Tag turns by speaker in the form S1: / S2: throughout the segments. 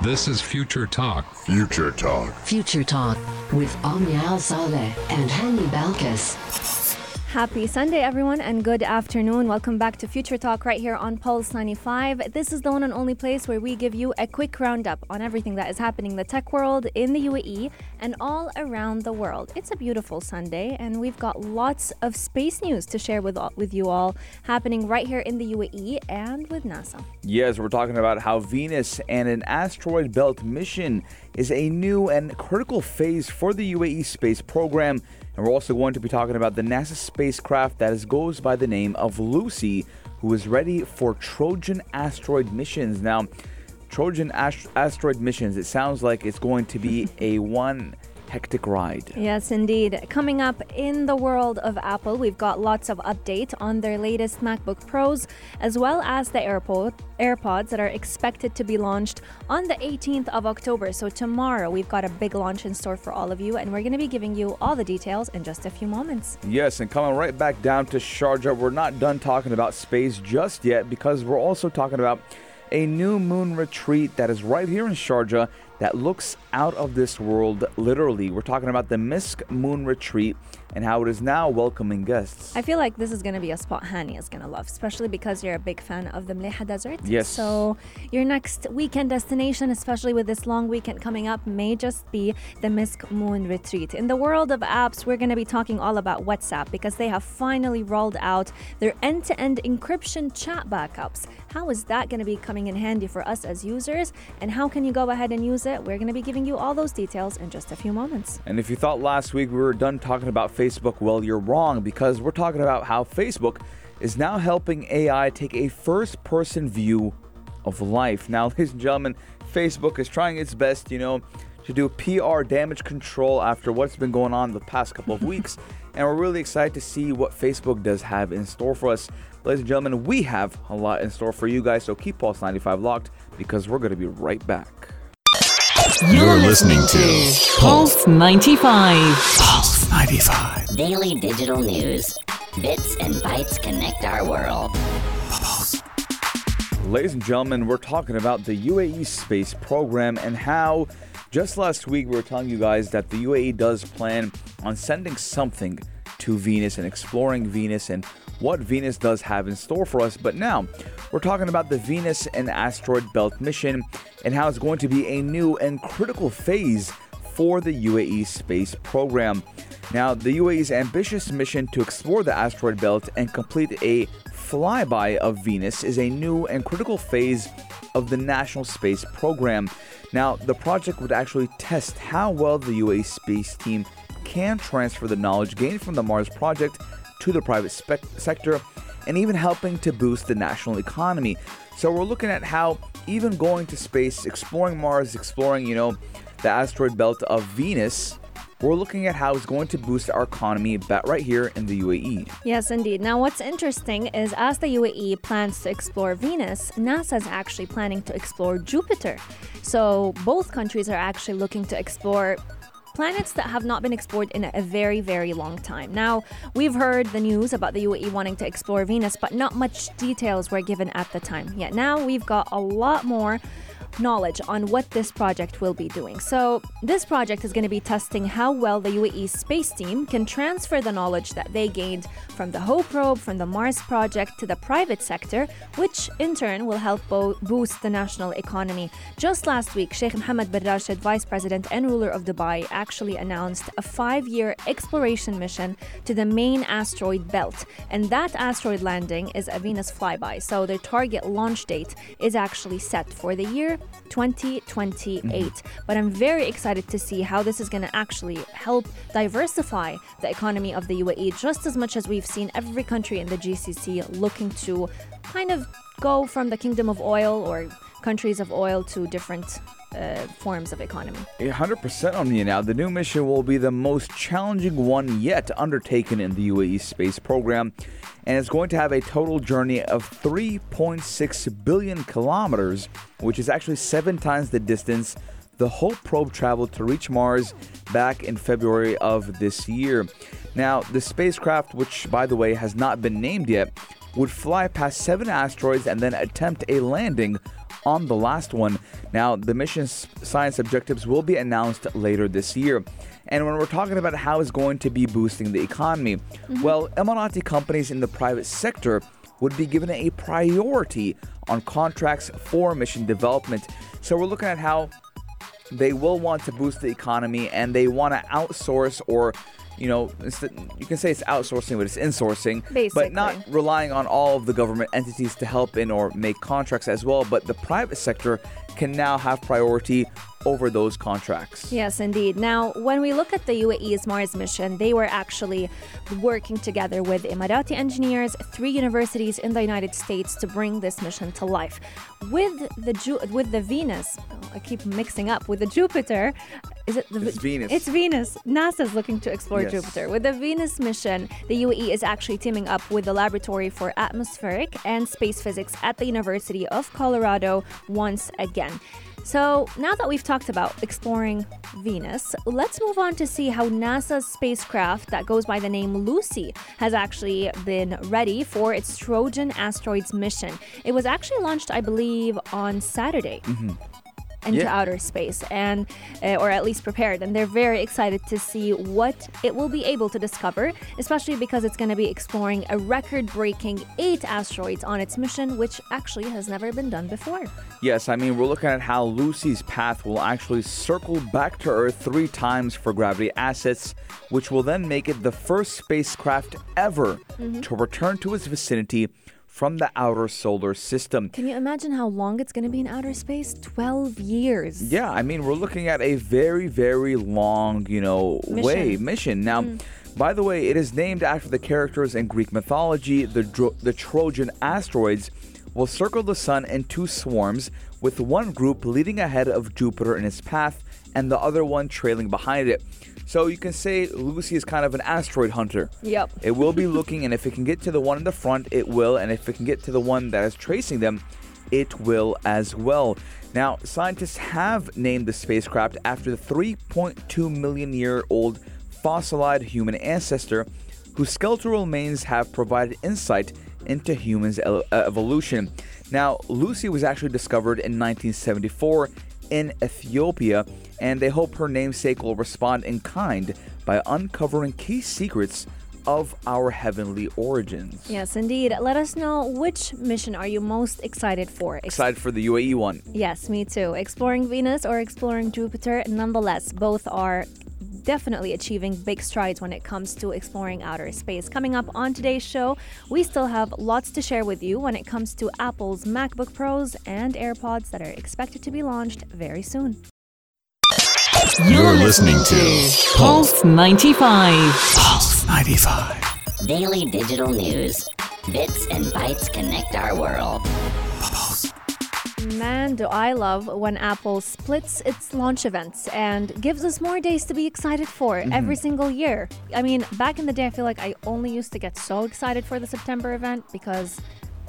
S1: This is Future Talk.
S2: Future Talk.
S3: Future Talk with Omnial Saleh and Hani Balkis.
S4: Happy Sunday, everyone, and good afternoon. Welcome back to Future Talk right here on Pulse 95. This is the one and only place where we give you a quick roundup on everything that is happening in the tech world, in the UAE, and all around the world. It's a beautiful Sunday, and we've got lots of space news to share with, with you all happening right here in the UAE and with NASA.
S5: Yes, we're talking about how Venus and an asteroid belt mission is a new and critical phase for the UAE space program. And we're also going to be talking about the NASA spacecraft that is, goes by the name of Lucy, who is ready for Trojan asteroid missions. Now, Trojan ast- asteroid missions, it sounds like it's going to be a one hectic ride.
S4: Yes, indeed. Coming up in the world of Apple, we've got lots of update on their latest MacBook Pros, as well as the AirPod, AirPods that are expected to be launched on the 18th of October. So tomorrow, we've got a big launch in store for all of you, and we're going to be giving you all the details in just a few moments.
S5: Yes, and coming right back down to Sharjah, we're not done talking about space just yet because we're also talking about a new moon retreat that is right here in Sharjah that looks out of this world, literally. We're talking about the Misk Moon Retreat and how it is now welcoming guests.
S4: I feel like this is going to be a spot Hani is going to love, especially because you're a big fan of the Mleiha Desert.
S5: Yes.
S4: So your next weekend destination, especially with this long weekend coming up, may just be the Misk Moon Retreat. In the world of apps, we're going to be talking all about WhatsApp because they have finally rolled out their end-to-end encryption chat backups. How is that going to be coming in handy for us as users? And how can you go ahead and use it? We're going to be giving you all those details in just a few moments.
S5: And if you thought last week we were done talking about Facebook, well, you're wrong because we're talking about how Facebook is now helping AI take a first person view of life. Now, ladies and gentlemen, Facebook is trying its best, you know, to do PR damage control after what's been going on the past couple of weeks. And we're really excited to see what Facebook does have in store for us. Ladies and gentlemen, we have a lot in store for you guys, so keep Pulse 95 locked because we're going to be right back.
S2: You're listening to
S6: Pulse 95.
S2: Pulse 95.
S7: Daily digital news. Bits and bytes connect our world.
S5: Ladies and gentlemen, we're talking about the UAE space program and how just last week we were telling you guys that the UAE does plan on sending something to Venus and exploring Venus and what Venus does have in store for us. But now we're talking about the Venus and Asteroid Belt mission and how it's going to be a new and critical phase for the UAE space program. Now, the UAE's ambitious mission to explore the asteroid belt and complete a flyby of Venus is a new and critical phase of the National Space Program. Now, the project would actually test how well the UAE space team can transfer the knowledge gained from the Mars project to the private sector and even helping to boost the national economy. So, we're looking at how even going to space, exploring Mars, exploring, you know, the asteroid belt of Venus, we're looking at how it's going to boost our economy back right here in the. UAE.
S4: Yes, indeed. Now, what's interesting is as the UAE plans to explore Venus, NASA is actually planning to explore Jupiter. So, both countries are actually looking to explore planets that have not been explored in a very, very long time. Now, we've heard the news about the UAE wanting to explore Venus, but not much details were given at the time. Yet now we've got a lot more knowledge on what this project will be doing. So, this project is going to be testing how well the UAE space team can transfer the knowledge that they gained from the Hope probe, from the Mars project to the private sector, which in turn will help bo- boost the national economy. Just last week, Sheikh Mohammed bin Rashid, Vice President and ruler of Dubai, actually announced a five year exploration mission to the main asteroid belt. And that asteroid landing is a Venus flyby. So, the target launch date is actually set for the year 2028. But I'm very excited to see how this is going to actually help diversify the economy of the UAE, just as much as we've seen every country in the GCC looking to kind of go from the kingdom of oil or countries of oil to different uh, forms of economy.
S5: 100% on you now. The new mission will be the most challenging one yet undertaken in the UAE space program, and it's going to have a total journey of 3.6 billion kilometers, which is actually seven times the distance the Hope probe traveled to reach Mars back in February of this year. Now, the spacecraft, which by the way has not been named yet, would fly past seven asteroids and then attempt a landing on the last one. Now, the mission's science objectives will be announced later this year. And when we're talking about how it's going to be boosting the economy, mm-hmm. well, Emirati companies in the private sector would be given a priority on contracts for mission development. So we're looking at how they will want to boost the economy and they want to outsource or you know you can say it's outsourcing but it's insourcing but not relying on all of the government entities to help in or make contracts as well but the private sector can now have priority over those contracts
S4: Yes, indeed. Now, when we look at the UAE's Mars mission, they were actually working together with Emirati engineers, three universities in the United States to bring this mission to life. With the Ju- with the Venus, I keep mixing up with the Jupiter. Is it the
S5: It's Venus.
S4: It's Venus. NASA's looking to explore
S5: Yes.
S4: Jupiter. With the Venus mission, the UAE is actually teaming up with the Laboratory for Atmospheric and Space Physics at the University of Colorado once again. So, now that we've talked about exploring Venus, let's move on to see how NASA's spacecraft that goes by the name Lucy has actually been ready for its Trojan Asteroids mission. It was actually launched, I believe, on Saturday mm-hmm. Into
S5: Yeah.
S4: outer space and uh, or at least prepared. And they're very excited to see what it will be able to discover especially because it's going to be exploring a record-breaking eight asteroids on its mission which actually has never been done before.
S5: Yes, I mean, we're looking at how Lucy's path will actually circle back to Earth three times for gravity assists, which will then make it the first spacecraft ever to return to its vicinity from the outer solar system.
S4: can you imagine how long it's going to be in outer space 12 years
S5: Yeah, I mean, we're looking at a very, very long, you know, way
S4: Mission.
S5: mission. Now, mm. by the way, it is named after the characters in Greek mythology. The Dro- the Trojan asteroids will circle the sun in two swarms, with one group leading ahead of Jupiter in its path, and the other one trailing behind it. So you can say Lucy is kind of an asteroid hunter.
S4: Yep.
S5: It will be looking, and if it can get to the one in the front, it will, and if it can get to the one that is tracing them, it will as well. Now, scientists have named the spacecraft after the 3.2 million year old fossilized human ancestor whose skeletal remains have provided insight into humans' uh, evolution. Now, Lucy was actually discovered in 1974 in Ethiopia, and they hope her namesake will respond in kind by uncovering key secrets of our heavenly origins.
S4: yes indeed let us know which mission are you most excited for Ex-
S5: Excited for the UAE one.
S4: Yes, me too. Exploring Venus or exploring Jupiter, nonetheless, both are definitely achieving big strides when it comes to exploring outer space. Coming up on today's show, we still have lots to share with you when it comes to Apple's MacBook Pros and AirPods that are expected to be launched very soon.
S2: You're listening to
S6: Pulse 95.
S2: Pulse 95.
S7: Daily digital news. Bits and bytes connect our world.
S4: Man, do I love when Apple splits its launch events and gives us more days to be excited for mm-hmm. every single year. I mean, back in the day, I feel like I only used to get so excited for the September event because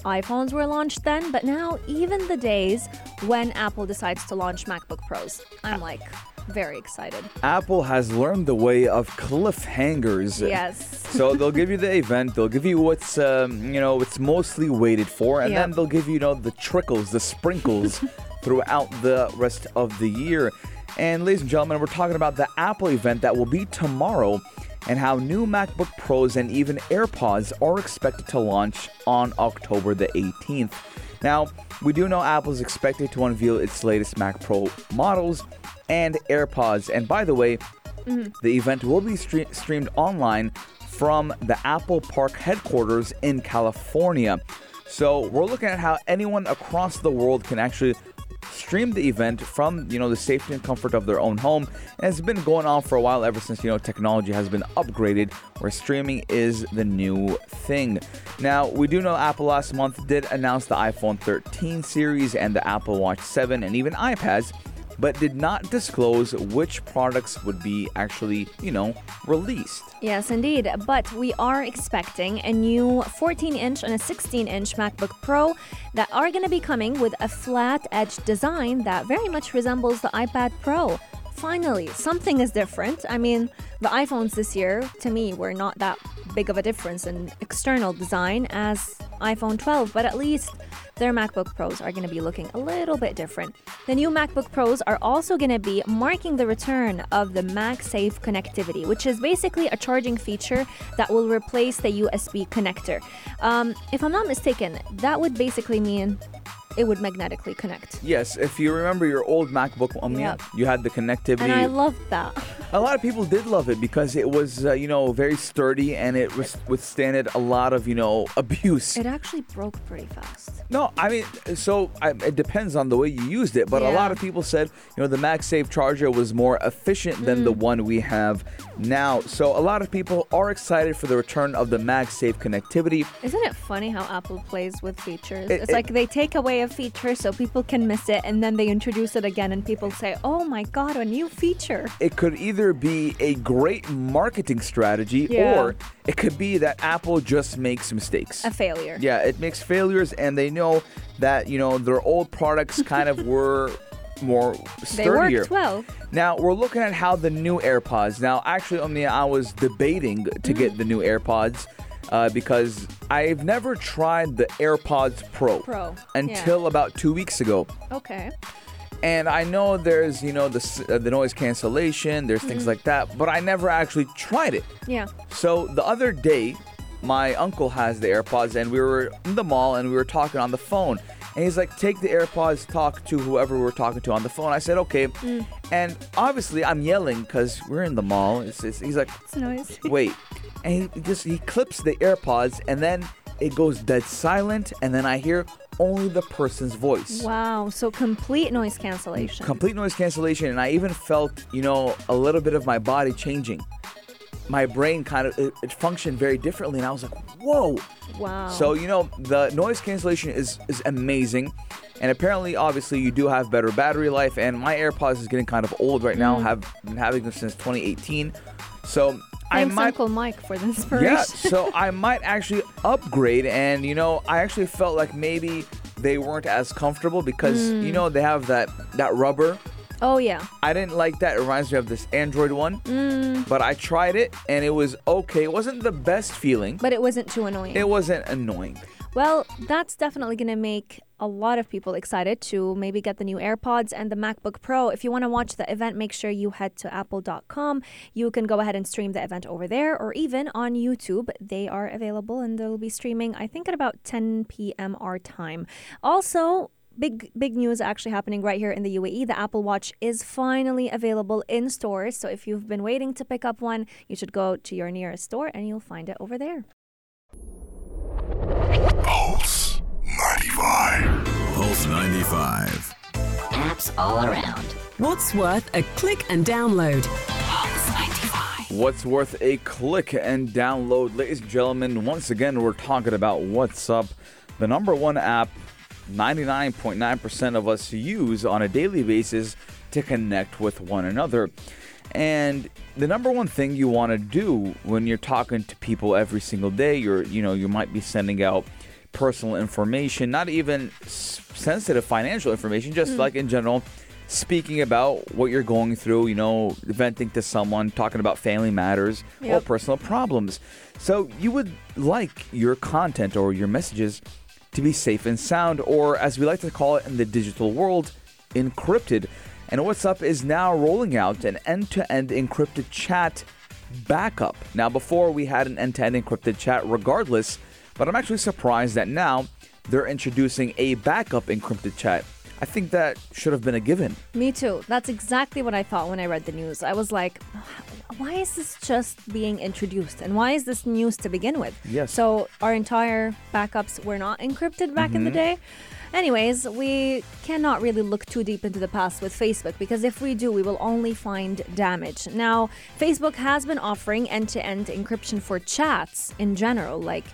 S4: iPhones were launched then, but now even the days when Apple decides to launch MacBook Pros, I'm like very excited.
S5: Apple has learned the way of cliffhangers.
S4: Yes.
S5: so they'll give you the event, they'll give you what's um, you know what's mostly waited for, and
S4: Yep.
S5: then they'll give you, you know the trickles, the sprinkles throughout the rest of the year. And ladies and gentlemen, we're talking about the Apple event that will be tomorrow, and how new MacBook Pros and even AirPods are expected to launch on October the 18th. Now, we do know Apple is expected to unveil its latest Mac Pro models and AirPods. And by the way, mm-hmm. the event will be stre- streamed online from the Apple Park headquarters in California. So we're looking at how anyone across the world can actually stream the event from you know the safety and comfort of their own home and it's been going on for a while ever since you know technology has been upgraded where streaming is the new thing now we do know apple last month did announce the iphone 13 series and the apple watch 7 and even ipads but did not disclose which products would be actually you know released
S4: Yes, indeed. But we are expecting a new 14 inch and a 16 inch MacBook Pro that are going to be coming with a flat edge design that very much resembles the iPad Pro. Finally, something is different. I mean, the iPhones this year, to me, were not that big of a difference in external design as iPhone 12, but at least their MacBook Pros are going to be looking a little bit different. The new MacBook Pros are also going to be marking the return of the MagSafe connectivity, which is basically a charging feature that will replace the USB connector. Um, if I'm not mistaken, that would basically mean it would magnetically connect.
S5: Yes, if you remember your old MacBook, yeah,
S4: Yep.
S5: you had the connectivity.
S4: And I loved that.
S5: a lot of people did love it because it was, uh, you know, very sturdy and it was withstanded a lot of, you know, abuse.
S4: It actually broke pretty fast.
S5: No, I mean, so I, it depends on the way you used it, but a lot of people said, you know, the MagSafe charger was more efficient than
S4: Mm.
S5: the one we have now. So a lot of people are excited for the return of the MagSafe connectivity.
S4: Isn't it funny how Apple plays with features?
S5: It-
S4: it's
S5: it-
S4: like they take away a feature so people can miss it, and then they introduce it again, and people say, "Oh my God, a new feature!"
S5: It could either be a great marketing strategy
S4: Yeah.
S5: or it could be that Apple just makes mistakes.
S4: A failure.
S5: Yeah, it makes failures, and they know that you know their old products kind of were more sturdier.
S4: They worked well.
S5: Now we're looking at how the new AirPods. Now, actually, Omnia, I was debating to
S4: Mm.
S5: get the new AirPods uh, because I've never tried the AirPods Pro,
S4: Pro,
S5: until about two weeks ago.
S4: Okay.
S5: And I know there's you know the uh, the noise cancellation, there's things
S4: Mm-hmm.
S5: like that, but I never actually tried it.
S4: Yeah.
S5: So the other day, my uncle has the AirPods, and we were in the mall and we were talking on the phone. And he's like, take the AirPods, talk to whoever we're talking to on the phone. I said, okay.
S4: Mm.
S5: And obviously, I'm yelling because we're in the mall. It's, it's, he's like,
S4: It's noisy.
S5: wait. And he just he clips the AirPods, and then it goes dead silent, and then I hear only the person's voice.
S4: Wow. So complete noise cancellation.
S5: Complete noise cancellation, and I even felt, you know, a little bit of my body changing. My brain kind of it, it functioned very differently, and I was like, "Whoa!"
S4: wow.
S5: So you know, the noise cancellation is is amazing, and apparently, obviously, you do have better battery life. And my AirPods is getting kind of old right
S4: Mm.
S5: now. Have been having them since 2018, so I might.
S4: Uncle Mike, for the inspiration.
S5: Yeah, so I might actually upgrade, and you know, I actually felt like maybe they weren't as comfortable because
S4: Mm.
S5: you know they have that that rubber.
S4: Oh yeah.
S5: I didn't like that. It reminds me of this Android one,
S4: Mm.
S5: but I tried it and it was okay. It wasn't the best feeling.
S4: But it wasn't too annoying.
S5: It wasn't annoying.
S4: Well, that's definitely going to make a lot of people excited to maybe get the new AirPods and the MacBook Pro. If you want to watch the event, make sure you head to apple.com. You can go ahead and stream the event over there or even on YouTube. They are available and they'll be streaming, I think, at about 10 p.m. our time. Also, Big big news actually happening right here in the UAE. The Apple Watch is finally available in stores. So if you've been waiting to pick up one, you should go to your nearest store and you'll find it over there.
S2: Pulse 95. Pulse 95.
S7: Apps all around.
S6: What's worth a click and download?
S7: Pulse 95.
S5: What's worth a click and download? Ladies and gentlemen, once again, we're talking about WhatsApp, the number one app 99.9% of us use on a daily basis to connect with one another. And the number one thing you want to do when you're talking to people every single day, you're, you know, you might be sending out personal information, not even sensitive financial information, just mm. like in general, speaking about what you're going through, you know, venting to someone, talking about family matters or personal problems. So you would like your content or your messages to be safe and sound, or as we like to call it in the digital world, encrypted. And WhatsApp is now rolling out an end to end encrypted chat backup. Now, before we had an end to end encrypted chat regardless, but I'm actually surprised that now they're introducing a backup encrypted chat. I think that should have been a given.
S4: Me too. That's exactly what I thought when I read the news. I was like, why is this just being introduced? And why is this news to begin with?
S5: Yes.
S4: So our entire backups were not encrypted back in the mm-hmm. day. Anyways, we cannot really look too deep into the past with Facebook because if we do, we will only find damage. Now, Facebook has been offering end to end encryption for chats in general. Like,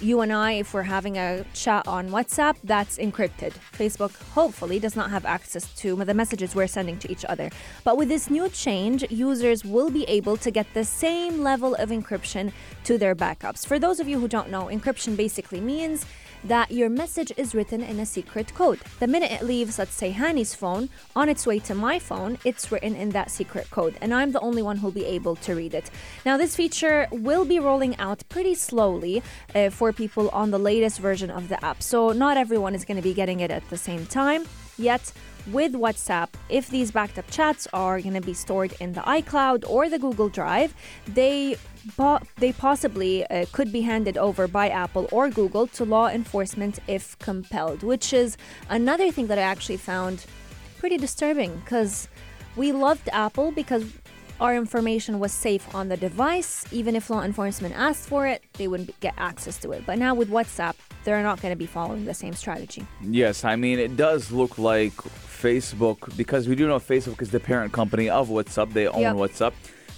S4: you and I, if we're having a chat on WhatsApp, that's encrypted. Facebook hopefully does not have access to the messages we're sending to each other. But with this new change, users will be able to get the same level of encryption to their backups. For those of you who don't know, encryption basically means that your message is written in a secret code. The minute it leaves, let's say, Hani's phone, on its way to my phone, it's written in that secret code, and I'm the only one who'll be able to read it. Now, this feature will be rolling out pretty slowly uh, for people on the latest version of the app, so not everyone is going to be getting it at the same time. Yet, with WhatsApp, if these backed up chats are going to be stored in the iCloud or the Google Drive, they they possibly uh, could be handed over by Apple or Google to law enforcement if compelled, which is another thing that I actually found pretty disturbing because we loved Apple because our information was safe on the device. Even if law enforcement asked for it, they wouldn't get access to it. But now with WhatsApp, they're not going to be following the same strategy.
S5: Yes, I mean, it does look like Facebook, because we do know Facebook is the parent company of WhatsApp, they own
S4: Yep.
S5: WhatsApp.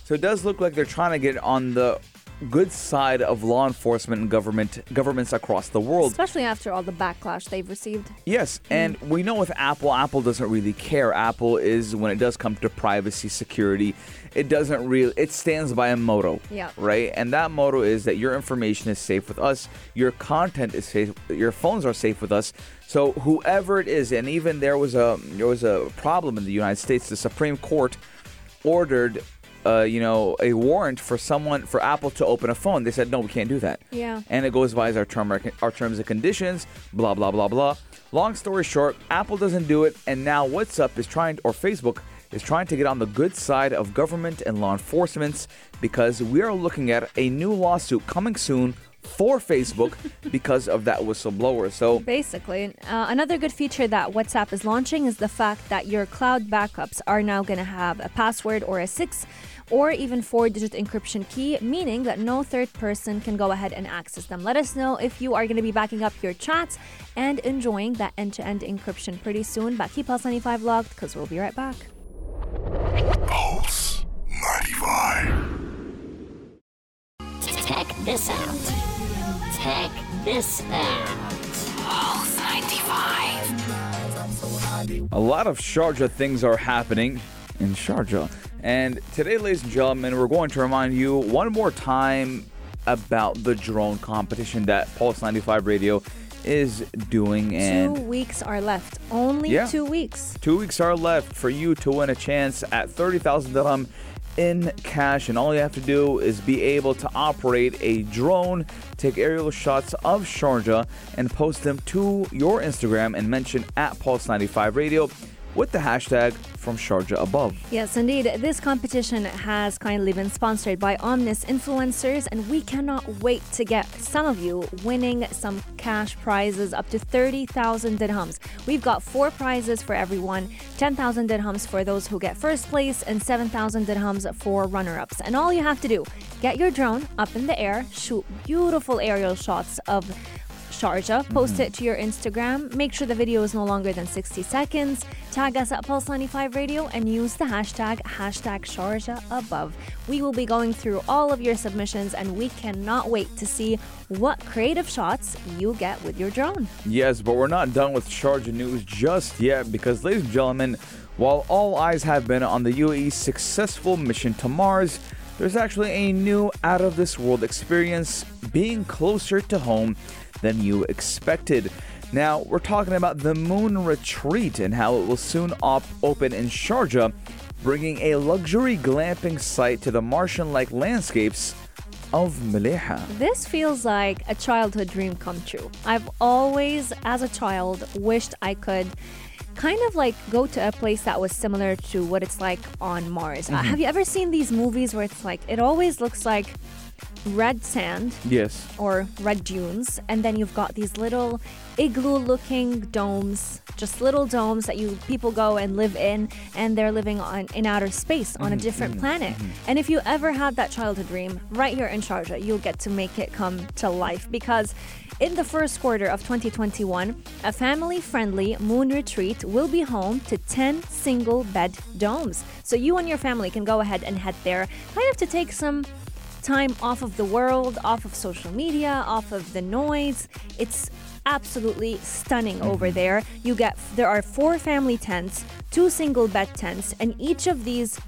S5: So it does look like they're trying to get on the good side of law enforcement and government governments across the world.
S4: Especially after all the backlash they've received.
S5: Yes, and hmm. we know with Apple, Apple doesn't really care. Apple is when it does come to privacy, security, it doesn't really it stands by a motto.
S4: Yeah.
S5: Right? And that motto is that your information is safe with us, your content is safe, your phones are safe with us. So whoever it is, and even there was a there was a problem in the United States, the Supreme Court ordered uh, you know, a warrant for someone for Apple to open a phone. They said no, we can't do that.
S4: Yeah.
S5: And it goes by our term our terms and conditions. Blah blah blah blah. Long story short, Apple doesn't do it, and now WhatsApp is trying, or Facebook is trying to get on the good side of government and law enforcement because we are looking at a new lawsuit coming soon for Facebook because of that whistleblower. So
S4: Basically, uh, another good feature that WhatsApp is launching is the fact that your cloud backups are now going to have a password or a six or even four digit encryption key, meaning that no third person can go ahead and access them. Let us know if you are going to be backing up your chats and enjoying that end to end encryption pretty soon. But keep Pulse 95 logged because we'll be right back.
S2: Pulse 95.
S7: Check this out. Check this out.
S6: Pulse 95.
S5: A lot of Sharjah things are happening in Sharjah. And today, ladies and gentlemen, we're going to remind you one more time about the drone competition that Pulse 95 Radio is doing. And
S4: two weeks are left. Only
S5: Yeah.
S4: two weeks.
S5: Two weeks are left for you to win a chance at 30,000 dirham in cash. And all you have to do is be able to operate a drone, take aerial shots of Sharjah, and post them to your Instagram and mention at Pulse95 Radio with the hashtag from Sharjah above.
S4: Yes, indeed. This competition has kindly been sponsored by Omnis Influencers, and we cannot wait to get some of you winning some cash prizes up to 30,000 dirhams. We've got four prizes for everyone 10,000 dirhams for those who get first place, and 7,000 dirhams for runner ups. And all you have to do, get your drone up in the air, shoot beautiful aerial shots of Sharjah. Post it mm-hmm. to your Instagram. Make sure the video is no longer than 60 seconds. Tag us at Pulse95 Radio and use the hashtag hashtag Sharjah above. We will be going through all of your submissions and we cannot wait to see what creative shots you get with your drone.
S5: Yes, but we're not done with Sharjah news just yet because, ladies and gentlemen, while all eyes have been on the UAE's successful mission to Mars, there's actually a new out of this world experience being closer to home than you expected. Now, we're talking about the Moon Retreat and how it will soon op- open in Sharjah, bringing a luxury glamping site to the Martian like landscapes of Mleiha.
S4: This feels like a childhood dream come true. I've always, as a child, wished I could kind of like go to a place that was similar to what it's like on Mars. Uh, have you ever seen these movies where it's like, it always looks like red sand
S5: Yes.
S4: or red dunes, and then you've got these little igloo-looking domes, just little domes that you people go and live in, and they're living on in outer space on a mm-hmm, different mm-hmm, planet. Mm-hmm. And if you ever had that childhood dream, right here in Sharjah, you'll get to make it come to life because. In the first quarter of 2021, a family friendly moon retreat will be home to 10 single bed domes. So you and your family can go ahead and head there, kind of to take some time off of the world, off of social media, off of the noise. It's absolutely stunning over there. You get there are four family tents, two single bed tents, and each of these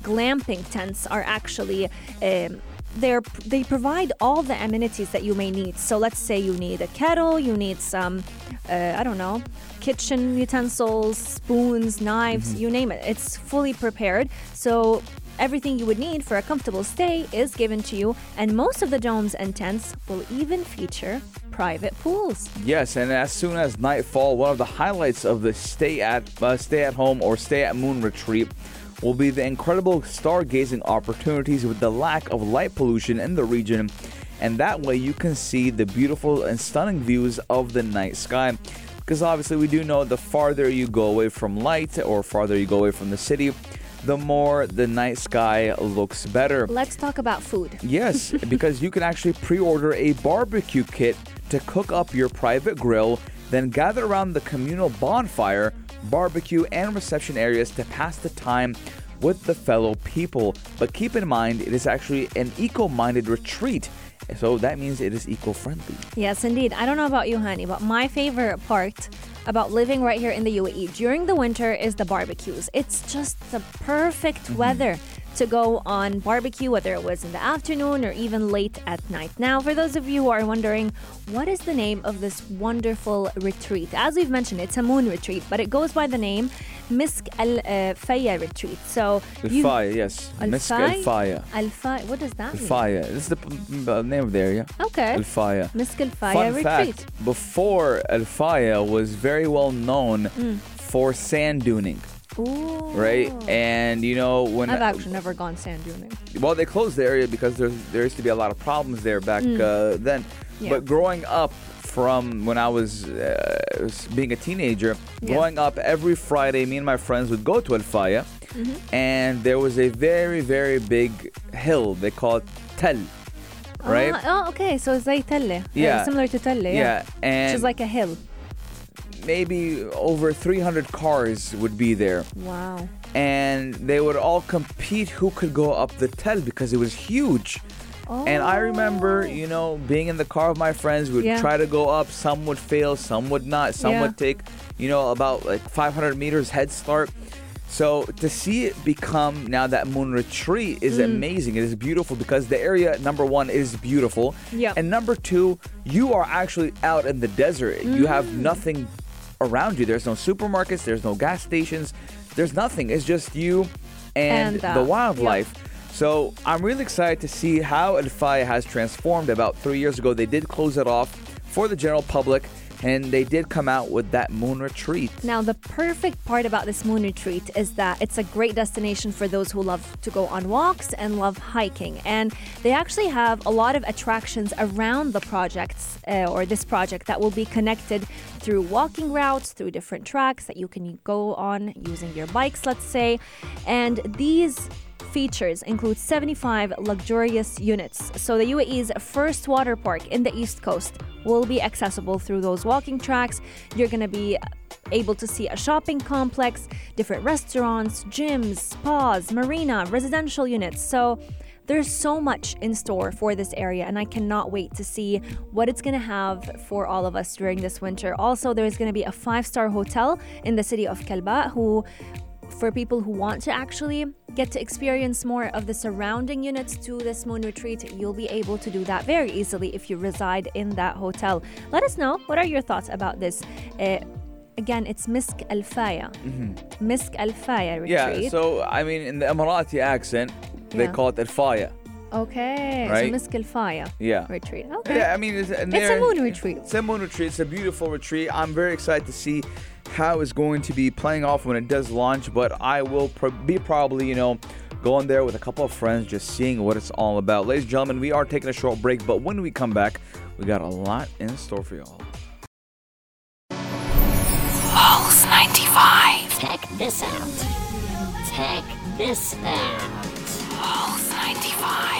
S4: glamping tents are actually um, they're they provide all the amenities that you may need. So let's say you need a kettle, you need some, uh, I don't know, kitchen utensils, spoons, knives, you name it. It's fully prepared. So everything you would need for a comfortable stay is given to you, and most of the domes and tents will even feature private pools.
S5: Yes, and as soon as nightfall, one of the highlights of the stay at uh, stay at home or stay at moon retreat will be the incredible stargazing opportunities with the lack of light pollution in the region. And that way you can see the beautiful and stunning views of the night sky. Because obviously we do know the farther you go away from light or farther you go away from the city, the more the night sky looks better.
S4: Let's talk about food.
S5: Yes, because you can actually pre order a barbecue kit to cook up your private grill, then gather around the communal bonfire, barbecue, and reception areas to pass the time with the fellow people. But keep in mind, it is actually an eco minded retreat, so that means it is eco friendly.
S4: Yes, indeed. I don't know about you, honey, but my favorite part about living right here in the UAE during the winter is the barbecues. It's just the perfect mm-hmm. weather to go on barbecue, whether it was in the afternoon or even late at night. Now, for those of you who are wondering, what is the name of this wonderful retreat? As we've mentioned, it's a moon retreat, but it goes by the name Misk Al uh, Faya retreat. So, you-
S5: Al-Faya, yes. Misk Al-Faya.
S4: Al-Faya. What does that mean?
S5: Al-Faya. This is the name of the area.
S4: Okay.
S5: Al-Faya.
S4: Misk Al Faya retreat.
S5: fact, before Al Faya was very well known
S4: Mm.
S5: for sand duning,
S4: Ooh.
S5: Right, and you know when
S4: I've actually never gone sand duning.
S5: Well, they closed the area because there's there used to be a lot of problems there back mm. uh, then.
S4: Yeah.
S5: But growing up, from when I was uh, being a teenager.
S4: Yeah.
S5: Growing up, every Friday, me and my friends would go to El Faya,
S4: mm-hmm.
S5: and there was a very, very big hill they called Tel. Right?
S4: Uh, oh, okay. So it's like Telle.
S5: Yeah.
S4: Uh, similar to Telle. Yeah.
S5: yeah. And
S4: Which is like a hill
S5: maybe over 300 cars would be there
S4: Wow.
S5: and they would all compete who could go up the tel because it was huge Oh. and i remember you know being in the car with my friends we would
S4: Oh. Yeah.
S5: try to go up some would fail some would not some
S4: Yeah.
S5: would take you know about like 500 meters head start so to see it become now that moon retreat is
S4: Mm.
S5: amazing it is beautiful because the area number one is beautiful
S4: Yeah.
S5: and number two you are actually out in the desert you have
S4: Mm.
S5: nothing around you. There's no supermarkets, there's no gas stations, there's nothing. It's just you and,
S4: And, uh,
S5: the wildlife. So I'm really excited to see how Al Faya has transformed. About three years ago, they did close it off for the general public, and they did come out with that moon retreat.
S4: Now, the perfect part about this moon retreat is that it's a great destination for those who love to go on walks and love hiking. And they actually have a lot of attractions around the projects uh, or this project that will be connected through walking routes, through different tracks that you can go on using your bikes, let's say. And these features include 75 luxurious units. So the UAE's first water park in the East Coast will be accessible through those walking tracks. You're going to be able to see a shopping complex, different restaurants, gyms, spas, marina, residential units. So there's so much in store for this area, and I cannot wait to see what it's going to have for all of us during this winter. Also, there's going to be a five star hotel in the city of Kalba who for people who want to actually get to experience more of the surrounding units to this moon retreat, you'll be able to do that very easily if you reside in that hotel. Let us know what are your thoughts about this. Uh, again, it's Misk Al Faya. Misk Al Faya retreat.
S5: Mm-hmm. Yeah, so I mean, in the Emirati accent, they
S4: Yeah.
S5: call it Al Faya.
S4: okay,
S5: Right.
S4: so Misk Al Faya
S5: Yeah.
S4: retreat. Okay.
S5: Yeah, I mean, it's,
S4: It's a moon retreat.
S5: It's a moon retreat. It's a beautiful retreat. I'm very excited to see how it's going to be playing off when it does launch. But I will pro- be probably, you know, going there with a couple of friends, just seeing what it's all about. Ladies and gentlemen, we are taking a short break, but when we come back, we got a lot in store for y'all.
S6: Pulse 95.
S7: Check this out. Check this out.
S6: Pulse 95.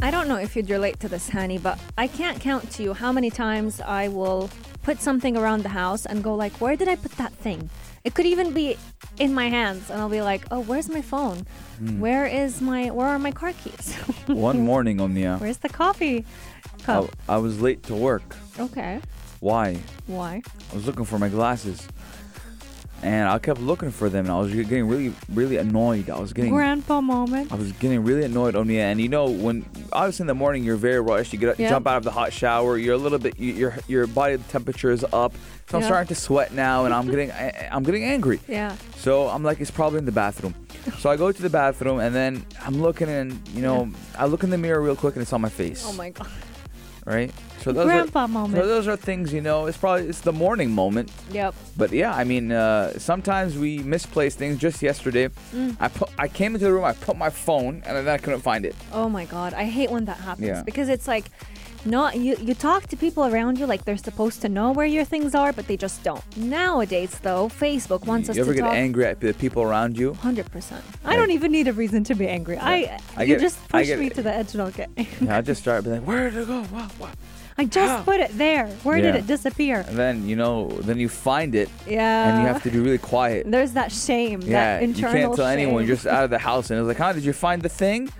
S4: I don't know if you'd relate to this, Hani, but I can't count to you how many times I will put something around the house and go like, where did I put that thing? It could even be in my hands, and I'll be like, oh, where's my phone?
S5: Hmm.
S4: Where is my? Where are my car keys?
S5: One morning, Omnia,
S4: Where's the coffee
S5: I,
S4: cup?
S5: I was late to work.
S4: Okay,
S5: Why?
S4: why?
S5: I was looking for my glasses. And I kept looking for them, and I was getting really, really annoyed. I was getting,
S4: Grandpa moment.
S5: I was getting really annoyed, Omnia. And you know, when obviously in the morning you're very rushed, you get up,
S4: Yeah.
S5: jump out of the hot shower, you're a little bit, you, your your body temperature is up, so I'm
S4: Yeah.
S5: starting to sweat now, and I'm getting, I, I'm getting angry.
S4: Yeah.
S5: So I'm like, it's probably in the bathroom. So I go to the bathroom, and then I'm looking, and you know, I look in the mirror real quick, and it's on my face.
S4: Oh my god.
S5: Right. So those
S4: Grandpa
S5: are,
S4: moment.
S5: So those are things, you know. It's probably it's the morning moment.
S4: Yep.
S5: But yeah, I mean, uh, sometimes we misplace things. Just yesterday,
S4: Mm.
S5: I put, I came into the room, I put my phone, and then I couldn't find it.
S4: Oh my god. I hate when that happens
S5: Yeah.
S4: because it's like not you you talk to people around you like they're supposed to know where your things are, but they just don't. Nowadays though, Facebook wants us
S5: you ever
S4: to
S5: get
S4: talk
S5: angry at the people around you?
S4: Hundred percent. I don't even need a reason to be angry. I,
S5: I
S4: you
S5: get-
S4: just push
S5: get-
S4: me to the edge and I'll get angry.
S5: Yeah, I just start being like, where did it go? What? What?
S4: I just
S5: How?
S4: put it there. Where did it disappear?
S5: And then you know, then you find it,
S4: Yeah.
S5: and you have to be really quiet.
S4: There's that shame.
S5: Yeah,
S4: that
S5: you
S4: internal
S5: can't tell anyone. You're just out of the house, and it's like, huh? Did you find the thing?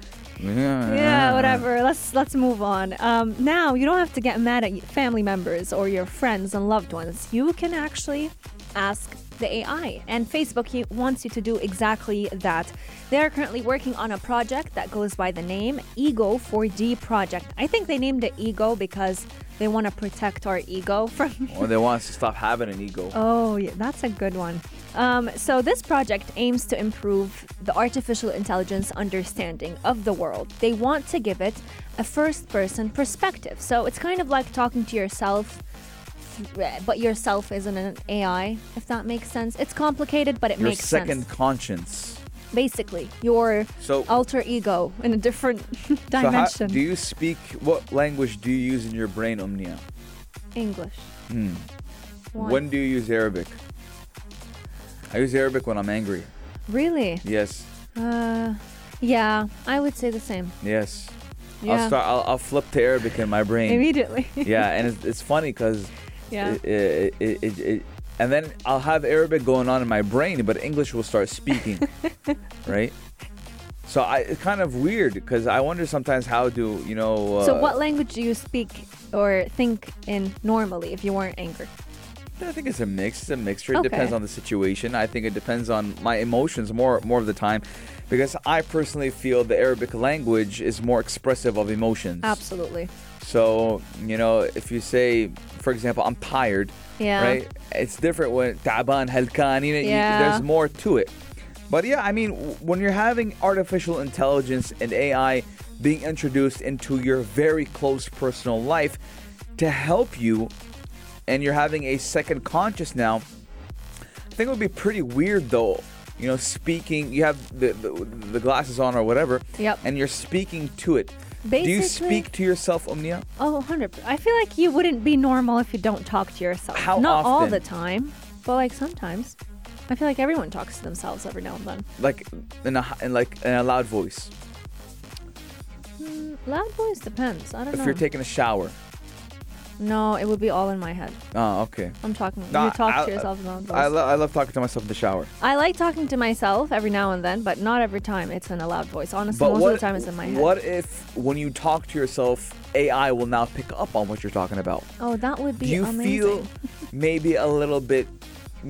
S5: Yeah.
S4: yeah, whatever. Let's let's move on. Um, now you don't have to get mad at family members or your friends and loved ones. You can actually ask the AI, and Facebook he wants you to do exactly that. They are currently working on a project that goes by the name Ego 4D Project. I think they named it Ego because they want to protect our ego from
S5: Or they want us to stop having an ego.
S4: Oh, yeah, that's a good one. Um, so, this project aims to improve the artificial intelligence understanding of the world. They want to give it a first person perspective. So, it's kind of like talking to yourself, but yourself isn't an AI, if that makes sense. It's complicated, but it makes.
S5: Your
S4: second
S5: conscience.
S4: Basically, your
S5: So,
S4: alter ego in a different
S5: so how,
S4: dimension.
S5: do you speak? What language do you use in your brain, Omnia?
S4: English.
S5: Hmm. When do you use Arabic? I use Arabic when I'm angry.
S4: Really?
S5: Yes.
S4: Uh, yeah, I would say the same.
S5: Yes.
S4: Yeah.
S5: I'll start. I'll, I'll flip to Arabic in my brain.
S4: Immediately.
S5: yeah, and it's, it's funny because
S4: yeah.
S5: it, it, it, it, and then I'll have Arabic going on in my brain, but English will start speaking, right? So I, it's kind of weird because I wonder sometimes how do you know? Uh,
S4: So, what language do you speak or think in normally if you weren't angry?
S5: I think it's a mix. It's a mixture. It
S4: Okay.
S5: depends on the situation. I think it depends on my emotions more more of the time, because I personally feel the Arabic language is more expressive of emotions.
S4: Absolutely.
S5: So you know, if you say, for example, I'm tired,
S4: Yeah.
S5: right? it's different when taban halkan. You know,
S4: yeah.
S5: there's more to it. But yeah, I mean, when you're having artificial intelligence and AI being introduced into your very close personal life to help you, and you're having a second conscious now, I think it would be pretty weird though. You know, speaking, you have the, the, the glasses on or whatever,
S4: yep.
S5: and you're speaking to it. Do you speak to yourself, Omnia?
S4: Oh, 100 I feel like you wouldn't be normal if you don't talk to yourself.
S5: How
S4: Not all the time, but like sometimes. I feel like everyone talks to themselves every now and then.
S5: Like in a in like in a loud voice.
S4: Mm, loud voice depends. I don't
S5: If
S4: know.
S5: If you're taking a shower.
S4: No, it would be all in my head.
S5: Oh, okay.
S4: I'm talking.
S5: No,
S4: you talk
S5: I-
S4: to yourself voice.
S5: I, lo- I love talking to myself in the shower.
S4: I like talking to myself every now and then, but not every time it's in a loud voice. Honestly,
S5: But
S4: most
S5: what,
S4: of the time it's in my head.
S5: what if when you talk to yourself, AI will now pick up on what you're talking about?
S4: Oh, that would be
S5: Do you
S4: amazing.
S5: feel maybe a little bit,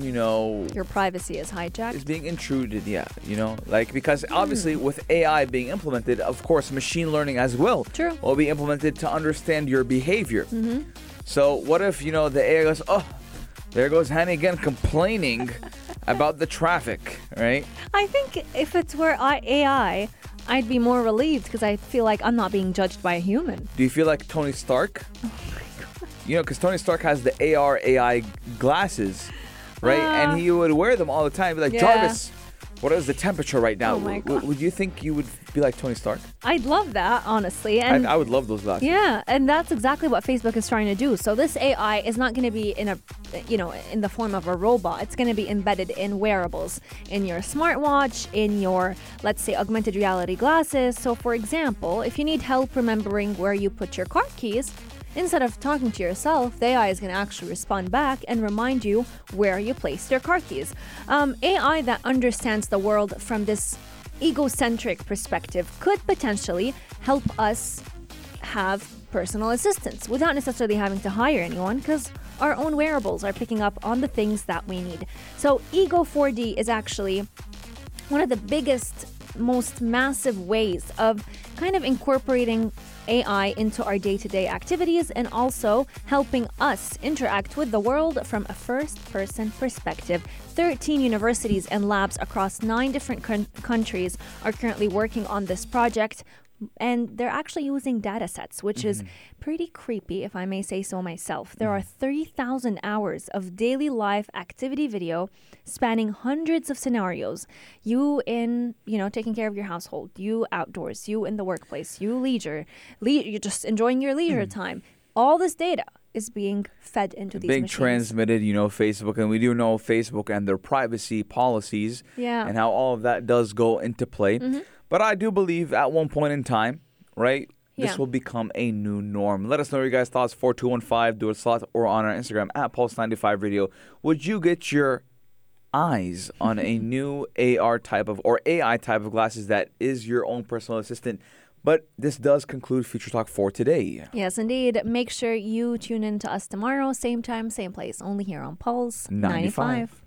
S5: you know,
S4: Your privacy is hijacked.
S5: is being intruded? Yeah, you know, like because obviously
S4: Hmm.
S5: with AI being implemented, of course, machine learning as well
S4: True.
S5: will be implemented to understand your behavior.
S4: Mm-hmm.
S5: So what if you know the AI goes, oh, there goes Hani again complaining about the traffic, right?
S4: I think if it's were I- AI, I'd be more relieved because I feel like I'm not being judged by a human.
S5: Do you feel like Tony Stark?
S4: Oh
S5: You know, because Tony Stark has the AR AI glasses, right?
S4: Ah.
S5: and he would wear them all the time. Be like,
S4: Yeah.
S5: Jarvis, what is the temperature right now?
S4: Oh my
S5: W-
S4: God.
S5: would you think you would be like Tony Stark?
S4: I'd love that, honestly. And
S5: I, I would love those glasses.
S4: yeah, and that's exactly what Facebook is trying to do. So this AI is not going to be in a, you know, in the form of a robot. It's going to be embedded in wearables, in your smartwatch, in your, let's say, augmented reality glasses. So for example, if you need help remembering where you put your car keys, instead of talking to yourself, the AI is going to actually respond back and remind you where you placed your car keys. Um, AI that understands the world from this egocentric perspective could potentially help us have personal assistants without necessarily having to hire anyone because our own wearables are picking up on the things that we need. So, Ego 4D is actually one of the biggest, most massive ways of kind of incorporating AI into our day to day activities and also helping us interact with the world from a first person perspective. 13 universities and labs across nine different coun- countries are currently working on this project. And they're actually using data sets, which is mm-hmm. pretty creepy, if I may say so myself. There are mm-hmm. 30,000 hours of daily life activity video spanning hundreds of scenarios. You in, you know, taking care of your household, you outdoors, you in the workplace, you leisure, le- you're just enjoying your leisure mm-hmm. time. All this data is being fed into these
S5: being
S4: machines.
S5: transmitted, you know, Facebook, and we do know Facebook and their privacy policies
S4: Yeah. Mm-hmm.
S5: and how all of that does go into play. But I do believe at one point in time, right, this
S4: Yeah.
S5: will become a new norm. Let us know your guys' thoughts, 4215, do a slot, or on our Instagram at Pulse95 Radio. Would you get your eyes on a new AR type of, or AI type of glasses that is your own personal assistant? But this does conclude Future Talk for today.
S4: Yes, indeed. Make sure you tune in to us tomorrow, same time, same place, only here on Pulse
S5: 95.
S4: 95.